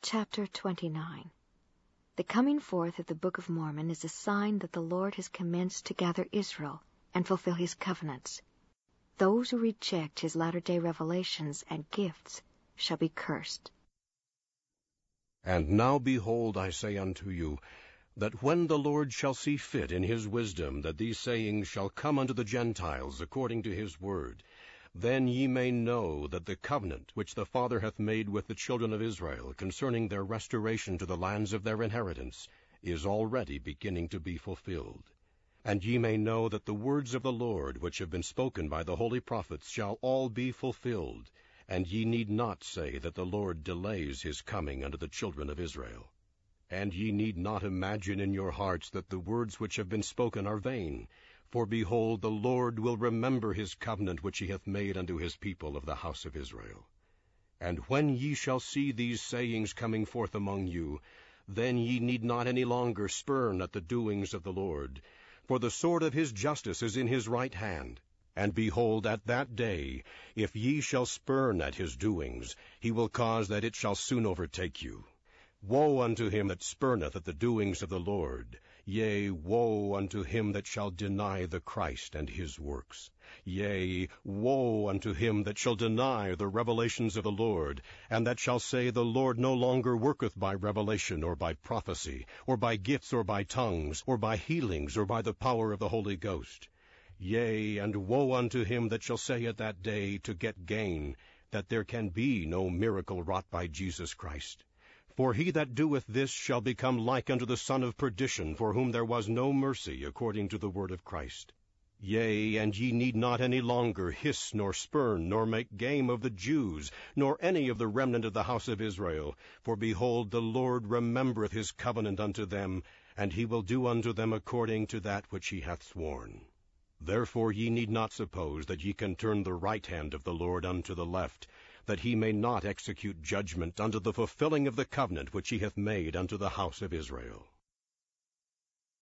Chapter 29 The coming forth of the Book of Mormon is a sign that the Lord has commenced to gather Israel and fulfill his covenants. Those who reject his latter-day revelations and gifts shall be cursed. And now behold, I say unto you, that when the Lord shall see fit in his wisdom that these sayings shall come unto the Gentiles according to his word, then ye may know that the covenant which the Father hath made with the children of Israel concerning their restoration to the lands of their inheritance is already beginning to be fulfilled. And ye may know that the words of the Lord which have been spoken by the holy prophets shall all be fulfilled, and ye need not say that the Lord delays his coming unto the children of Israel. And ye need not imagine in your hearts that the words which have been spoken are vain, for behold, the Lord will remember his covenant which he hath made unto his people of the house of Israel. And when ye shall see these sayings coming forth among you, then ye need not any longer spurn at the doings of the Lord, for the sword of his justice is in his right hand. And behold, at that day, if ye shall spurn at his doings, he will cause that it shall soon overtake you. Woe unto him that spurneth at the doings of the Lord! Yea, woe unto him that shall deny the Christ and his works! Yea, woe unto him that shall deny the revelations of the Lord, and that shall say, The Lord no longer worketh by revelation, or by prophecy, or by gifts, or by tongues, or by healings, or by the power of the Holy Ghost. Yea, and woe unto him that shall say at that day, to get gain, that there can be no miracle wrought by Jesus Christ. For he that doeth this shall become like unto the son of perdition, for whom there was no mercy, according to the word of Christ. Yea, and ye need not any longer hiss, nor spurn, nor make game of the Jews, nor any of the remnant of the house of Israel. For behold, the Lord remembereth his covenant unto them, and he will do unto them according to that which he hath sworn. Therefore ye need not suppose that ye can turn the right hand of the Lord unto the left, that he may not execute judgment unto the fulfilling of the covenant which he hath made unto the house of Israel.